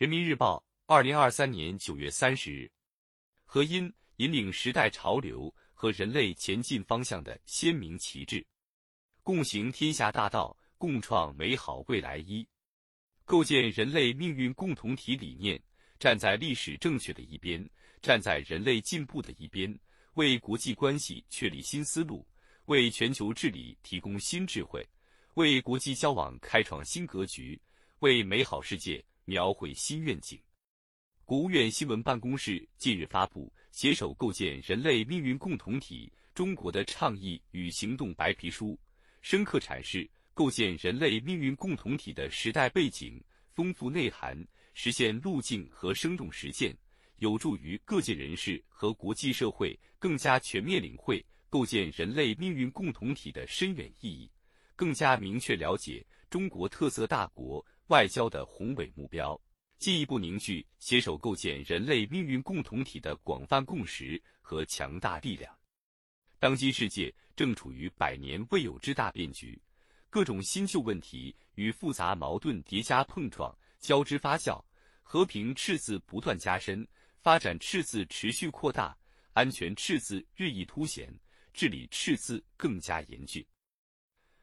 人民日报，二零二三年九月三十日，何因引领时代潮流和人类前进方向的鲜明旗帜，共行天下大道，共创美好未来。一、构建人类命运共同体理念，站在历史正确的一边，站在人类进步的一边，为国际关系确立新思路，为全球治理提供新智慧，为国际交往开创新格局，为美好世界。描绘新愿景。国务院新闻办公室近日发布《携手构建人类命运共同体：中国的倡议与行动白皮书》，深刻阐释构建人类命运共同体的时代背景、丰富内涵、实现路径和生动实践，有助于各界人士和国际社会更加全面领会构建人类命运共同体的深远意义，更加明确了解中国特色大国。外交的宏伟目标，进一步凝聚携手构建人类命运共同体的广泛共识和强大力量。当今世界正处于百年未有之大变局，各种新旧问题与复杂矛盾叠加碰撞、交织发酵，和平赤字不断加深，发展赤字持续扩大，安全赤字日益凸显，治理赤字更加严峻。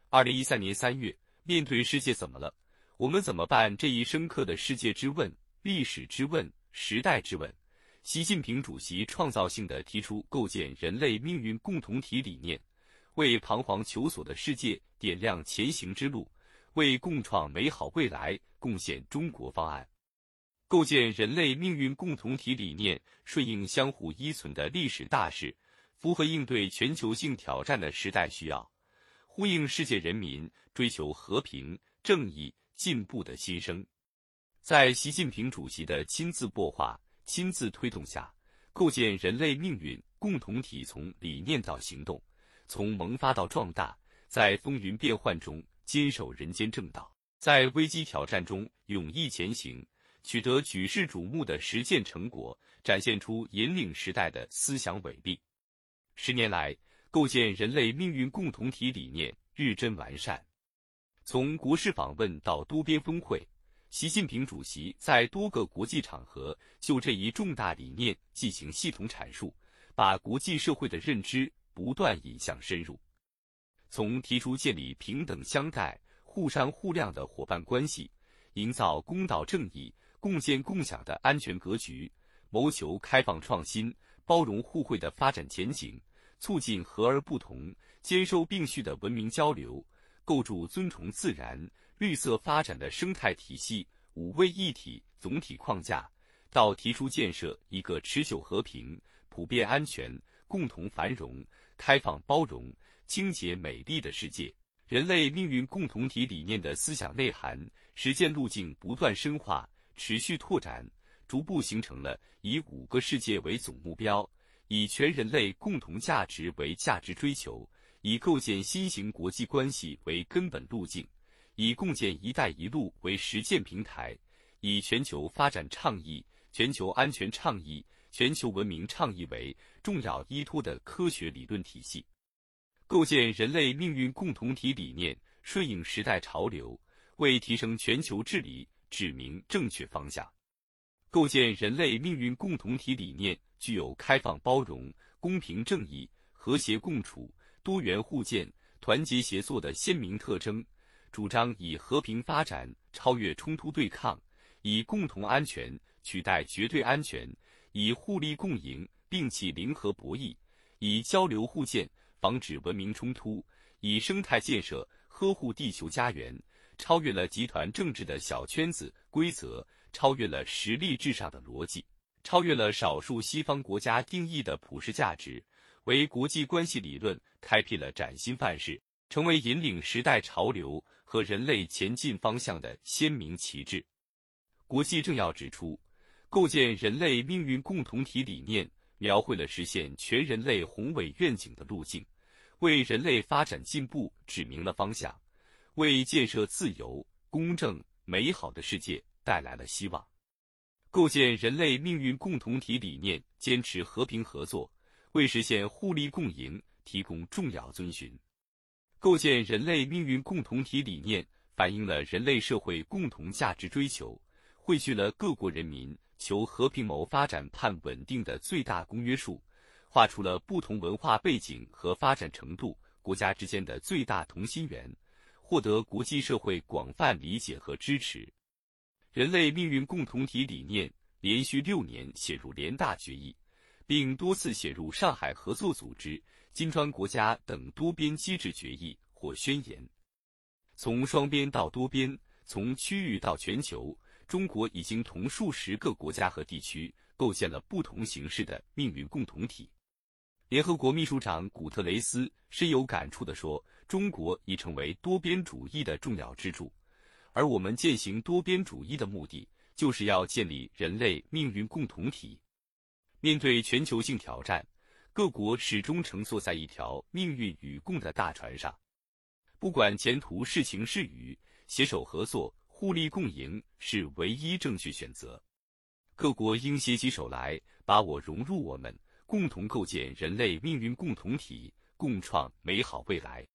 二零一三年三月，面对世界怎么了？我们怎么办？这一深刻的世界之问、历史之问、时代之问，习近平主席创造性的提出构建人类命运共同体理念，为彷徨求索的世界点亮前行之路，为共创美好未来贡献中国方案。构建人类命运共同体理念，顺应相互依存的历史大势，符合应对全球性挑战的时代需要，呼应世界人民追求和平、正义。进步的新生，在习近平主席的亲自擘画、亲自推动下，构建人类命运共同体从理念到行动，从萌发到壮大，在风云变幻中坚守人间正道，在危机挑战中勇毅前行，取得举世瞩目的实践成果，展现出引领时代的思想伟力。十年来，构建人类命运共同体理念日臻完善。从国事访问到多边峰会，习近平主席在多个国际场合就这一重大理念进行系统阐述，把国际社会的认知不断引向深入。从提出建立平等相待、互商互谅的伙伴关系，营造公道正义、共建共享的安全格局，谋求开放创新、包容互惠的发展前景，促进和而不同、兼收并蓄的文明交流。构筑尊崇自然、绿色发展的生态体系五位一体总体框架，到提出建设一个持久和平、普遍安全、共同繁荣、开放包容、清洁美丽的世界，人类命运共同体理念的思想内涵、实践路径不断深化、持续拓展，逐步形成了以五个世界为总目标，以全人类共同价值为价值追求。以构建新型国际关系为根本路径，以共建“一带一路”为实践平台，以全球发展倡议、全球安全倡议、全球文明倡议为重要依托的科学理论体系，构建人类命运共同体理念，顺应时代潮流，为提升全球治理指明正确方向。构建人类命运共同体理念具有开放包容、公平正义、和谐共处。多元互鉴、团结协作的鲜明特征，主张以和平发展超越冲突对抗，以共同安全取代绝对安全，以互利共赢摒弃零和博弈，以交流互鉴防止文明冲突，以生态建设呵护地球家园，超越了集团政治的小圈子规则，超越了实力至上的逻辑，超越了少数西方国家定义的普世价值。为国际关系理论开辟了崭新范式，成为引领时代潮流和人类前进方向的鲜明旗帜。国际政要指出，构建人类命运共同体理念，描绘了实现全人类宏伟愿景的路径，为人类发展进步指明了方向，为建设自由、公正、美好的世界带来了希望。构建人类命运共同体理念，坚持和平合作。为实现互利共赢提供重要遵循，构建人类命运共同体理念，反映了人类社会共同价值追求，汇聚了各国人民求和平谋发展盼稳定的最大公约数，画出了不同文化背景和发展程度国家之间的最大同心圆，获得国际社会广泛理解和支持。人类命运共同体理念连续六年写入联大决议，并多次写入上海合作组织、金砖国家等多边机制决议或宣言。从双边到多边，从区域到全球，中国已经同数十个国家和地区构建了不同形式的命运共同体。联合国秘书长古特雷斯深有感触地说：“中国已成为多边主义的重要支柱。”而我们践行多边主义的目的，就是要建立人类命运共同体。面对全球性挑战，各国始终乘坐在一条命运与共的大船上。不管前途是晴是雨，携手合作、互利共赢是唯一正确选择。各国应携起手来，把我融入我们，共同构建人类命运共同体，共创美好未来。